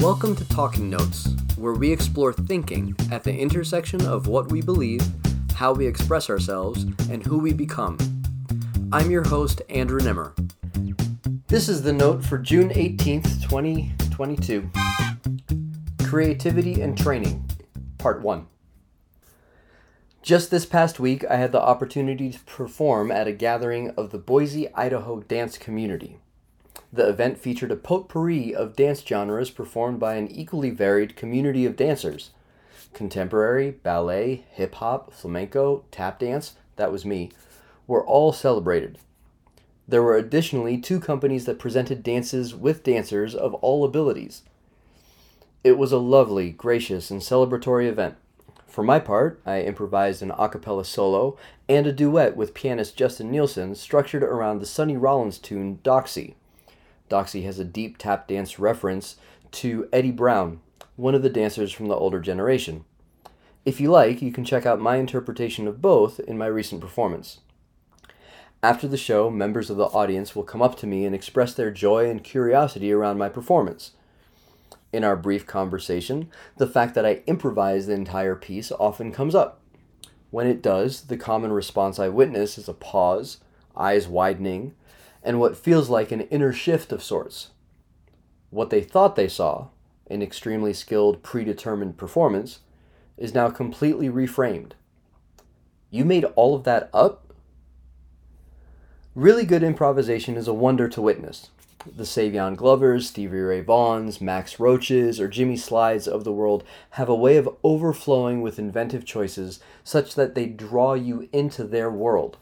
Welcome to Talking Notes, where we explore thinking at the intersection of what we believe, how we express ourselves, and who we become. I'm your host, Andrew Nemr. This is the note for June 18th, 2022 Creativity and Training, Part 1. Just this past week, I had the opportunity to perform at a gathering of the Boise, Idaho dance community. The event featured a potpourri of dance genres performed by an equally varied community of dancers contemporary, ballet, hip hop, flamenco, tap dance that was me were all celebrated. There were additionally two companies that presented dances with dancers of all abilities. It was a lovely, gracious, and celebratory event. For my part, I improvised an a cappella solo and a duet with pianist Justin Nielsen structured around the Sonny Rollins tune Doxy. Doxy has a deep tap dance reference to Eddie Brown, one of the dancers from the older generation. If you like, you can check out my interpretation of both in my recent performance. After the show, members of the audience will come up to me and express their joy and curiosity around my performance. In our brief conversation, the fact that I improvise the entire piece often comes up. When it does, the common response I witness is a pause, eyes widening, and what feels like an inner shift of sorts. What they thought they saw, an extremely skilled, predetermined performance, is now completely reframed. You made all of that up? Really good improvisation is a wonder to witness. The Savion Glovers, Stevie Ray Vaughans, Max Roaches, or Jimmy Slydes of the world have a way of overflowing with inventive choices such that they draw you into their world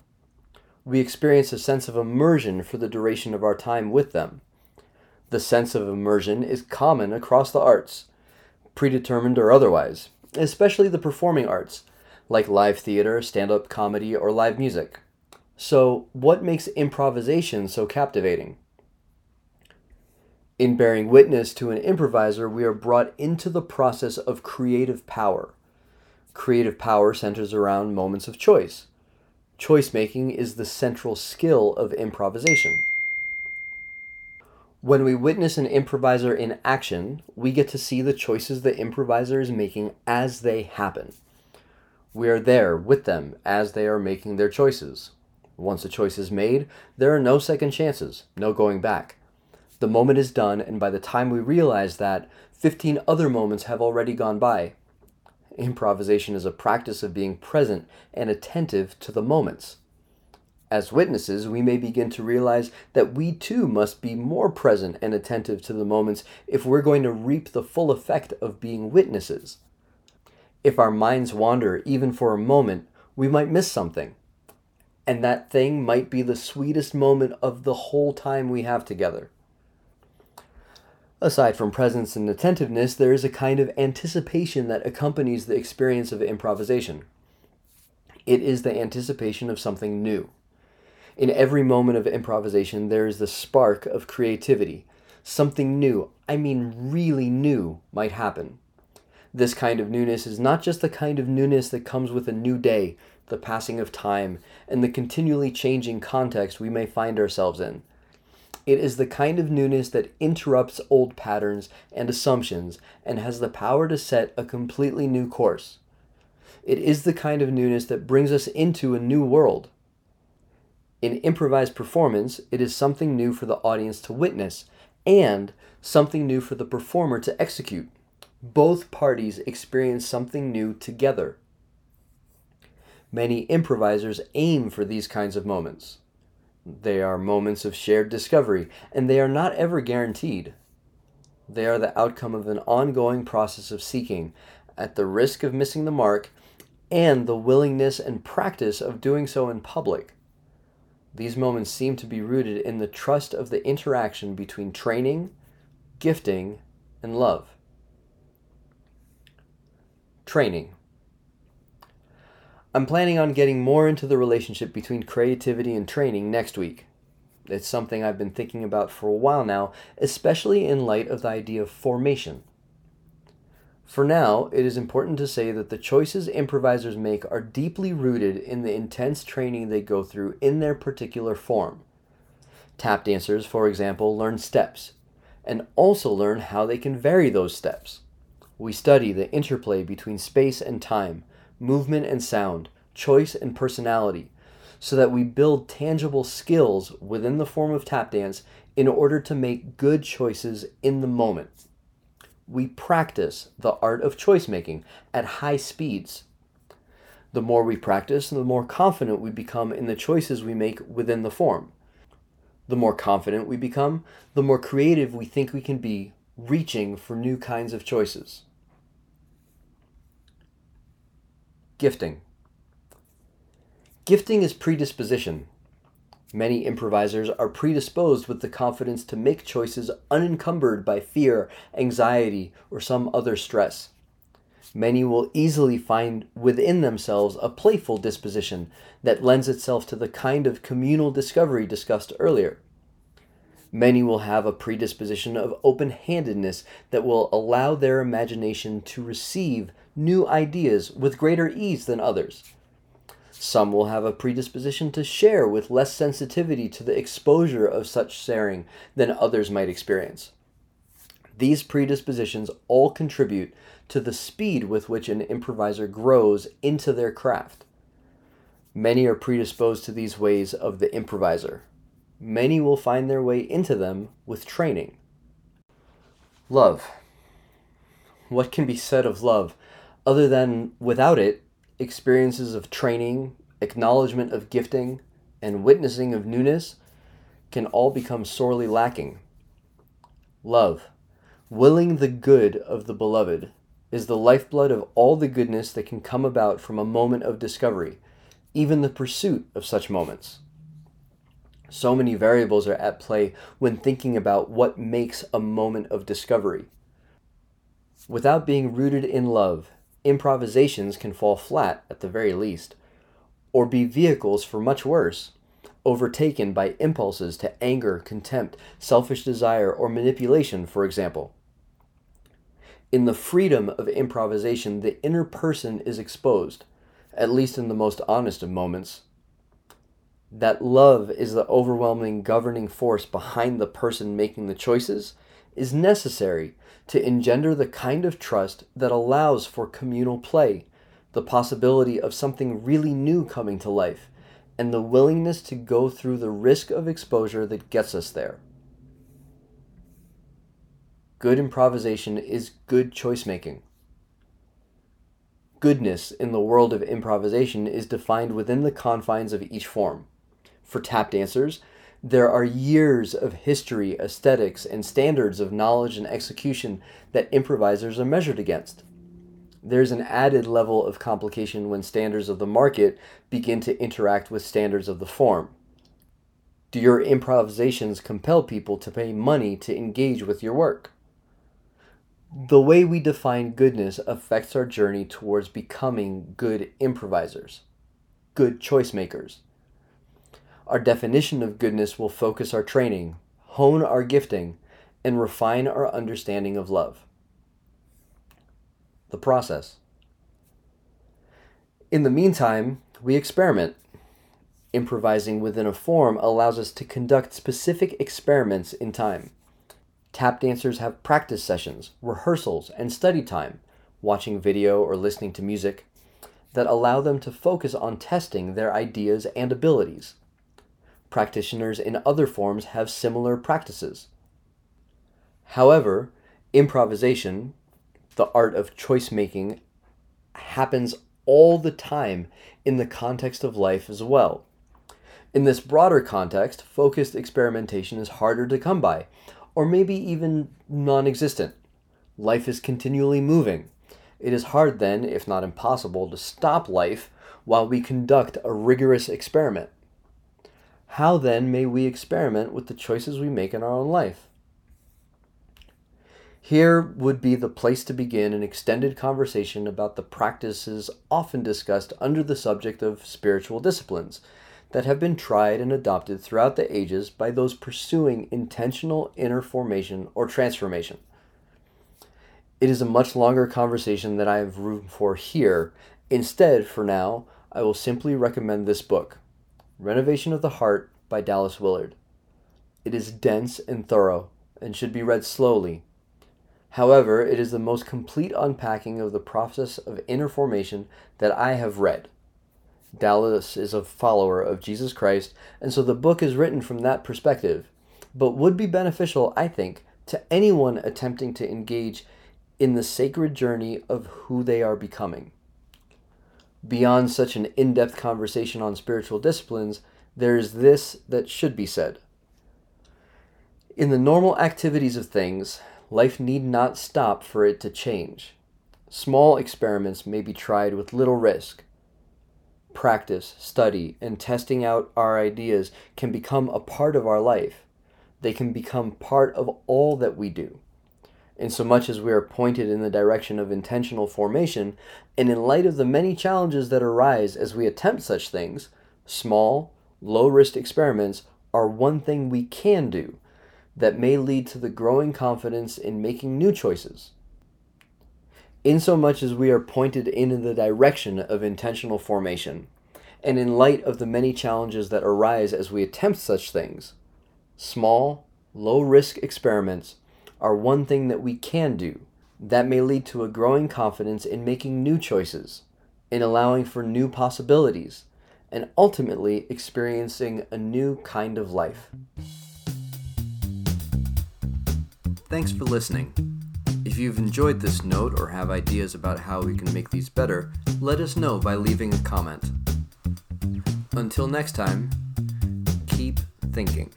we experience a sense of immersion for the duration of our time with them. The sense of immersion is common across the arts, predetermined or otherwise, especially the performing arts, like live theater, stand up comedy, or live music. So, what makes improvisation so captivating? In bearing witness to an improviser, we are brought into the process of creative power. Creative power centers around moments of choice Choice making is the central skill of improvisation. When we witness an improviser in action, we get to see the choices the improviser is making as they happen. We are there with them as they are making their choices. Once a choice is made, there are no second chances, no going back. The moment is done, and by the time we realize that, 15 other moments have already gone by, Improvisation is a practice of being present and attentive to the moments. As witnesses, we may begin to realize that we too must be more present and attentive to the moments if we're going to reap the full effect of being witnesses. If our minds wander even for a moment, we might miss something. And that thing might be the sweetest moment of the whole time we have together. Aside from presence and attentiveness, there is a kind of anticipation that accompanies the experience of improvisation. It is the anticipation of something new. In every moment of improvisation, there is the spark of creativity. Something new, I mean really new, might happen. This kind of newness is not just the kind of newness that comes with a new day, the passing of time, and the continually changing context we may find ourselves in. It is the kind of newness that interrupts old patterns and assumptions and has the power to set a completely new course. It is the kind of newness that brings us into a new world. In improvised performance, it is something new for the audience to witness and something new for the performer to execute. Both parties experience something new together. Many improvisers aim for these kinds of moments. They are moments of shared discovery, and they are not ever guaranteed. They are the outcome of an ongoing process of seeking, at the risk of missing the mark, and the willingness and practice of doing so in public. These moments seem to be rooted in the trust of the interaction between training, gifting, and love. Training. I'm planning on getting more into the relationship between creativity and training next week. It's something I've been thinking about for a while now, especially in light of the idea of formation. For now, it is important to say that the choices improvisers make are deeply rooted in the intense training they go through in their particular form. Tap dancers, for example, learn steps, and also learn how they can vary those steps. We study the interplay between space and time, movement and sound, choice and personality, so that we build tangible skills within the form of tap dance in order to make good choices in the moment. We practice the art of choice making at high speeds. The more we practice, the more confident we become in the choices we make within the form. The more confident we become, the more creative we think we can be, reaching for new kinds of choices. Gifting. Gifting is predisposition. Many improvisers are predisposed with the confidence to make choices unencumbered by fear, anxiety, or some other stress. Many will easily find within themselves a playful disposition that lends itself to the kind of communal discovery discussed earlier. Many will have a predisposition of open handedness that will allow their imagination to receive new ideas with greater ease than others. Some will have a predisposition to share with less sensitivity to the exposure of such sharing than others might experience. These predispositions all contribute to the speed with which an improviser grows into their craft. Many are predisposed to these ways of the improviser. Many will find their way into them with training. Love. What can be said of love other than without it, experiences of training, acknowledgement of gifting, and witnessing of newness can all become sorely lacking. Love, willing the good of the beloved, is the lifeblood of all the goodness that can come about from a moment of discovery, even the pursuit of such moments. So many variables are at play when thinking about what makes a moment of discovery. Without being rooted in love, improvisations can fall flat at the very least, or be vehicles for much worse, overtaken by impulses to anger, contempt, selfish desire, or manipulation, for example. In the freedom of improvisation, the inner person is exposed, at least in the most honest of moments. That love is the overwhelming governing force behind the person making the choices is necessary to engender the kind of trust that allows for communal play, the possibility of something really new coming to life, and the willingness to go through the risk of exposure that gets us there. Good improvisation is good choice making. Goodness in the world of improvisation is defined within the confines of each form. For tap dancers, there are years of history, aesthetics, and standards of knowledge and execution that improvisers are measured against. There's an added level of complication when standards of the market begin to interact with standards of the form. Do your improvisations compel people to pay money to engage with your work? The way we define goodness affects our journey towards becoming good improvisers, good choice makers. Our definition of goodness will focus our training, hone our gifting, and refine our understanding of love. The process. In the meantime, we experiment. Improvising within a form allows us to conduct specific experiments in time. Tap dancers have practice sessions, rehearsals, and study time, watching video or listening to music, that allow them to focus on testing their ideas and abilities. Practitioners in other forms have similar practices. However, improvisation, the art of choice making, happens all the time in the context of life as well. In this broader context, focused experimentation is harder to come by, or maybe even non existent. Life is continually moving. It is hard then, if not impossible, to stop life while we conduct a rigorous experiment. How then may we experiment with the choices we make in our own life? Here would be the place to begin an extended conversation about the practices often discussed under the subject of spiritual disciplines that have been tried and adopted throughout the ages by those pursuing intentional inner formation or transformation. It is a much longer conversation than I have room for here. Instead, for now, I will simply recommend this book, Renovation of the Heart by Dallas Willard. It is dense and thorough, and should be read slowly. However, it is the most complete unpacking of the process of inner formation that I have read. Dallas is a follower of Jesus Christ, and so the book is written from that perspective, but would be beneficial, I think, to anyone attempting to engage in the sacred journey of who they are becoming. Beyond such an in depth conversation on spiritual disciplines, there is this that should be said. In the normal activities of things, life need not stop for it to change. Small experiments may be tried with little risk. Practice, study, and testing out our ideas can become a part of our life. They can become part of all that we do. In so much as we are pointed in the direction of intentional formation, and in light of the many challenges that arise as we attempt such things, small, low risk experiments are one thing we can do that may lead to the growing confidence in making new choices. In so much as we are pointed in the direction of intentional formation, and in light of the many challenges that arise as we attempt such things, small, low risk experiments are one thing that we can do that may lead to a growing confidence in making new choices, in allowing for new possibilities, and ultimately experiencing a new kind of life. Thanks for listening. If you've enjoyed this note or have ideas about how we can make these better, let us know by leaving a comment. Until next time, keep thinking.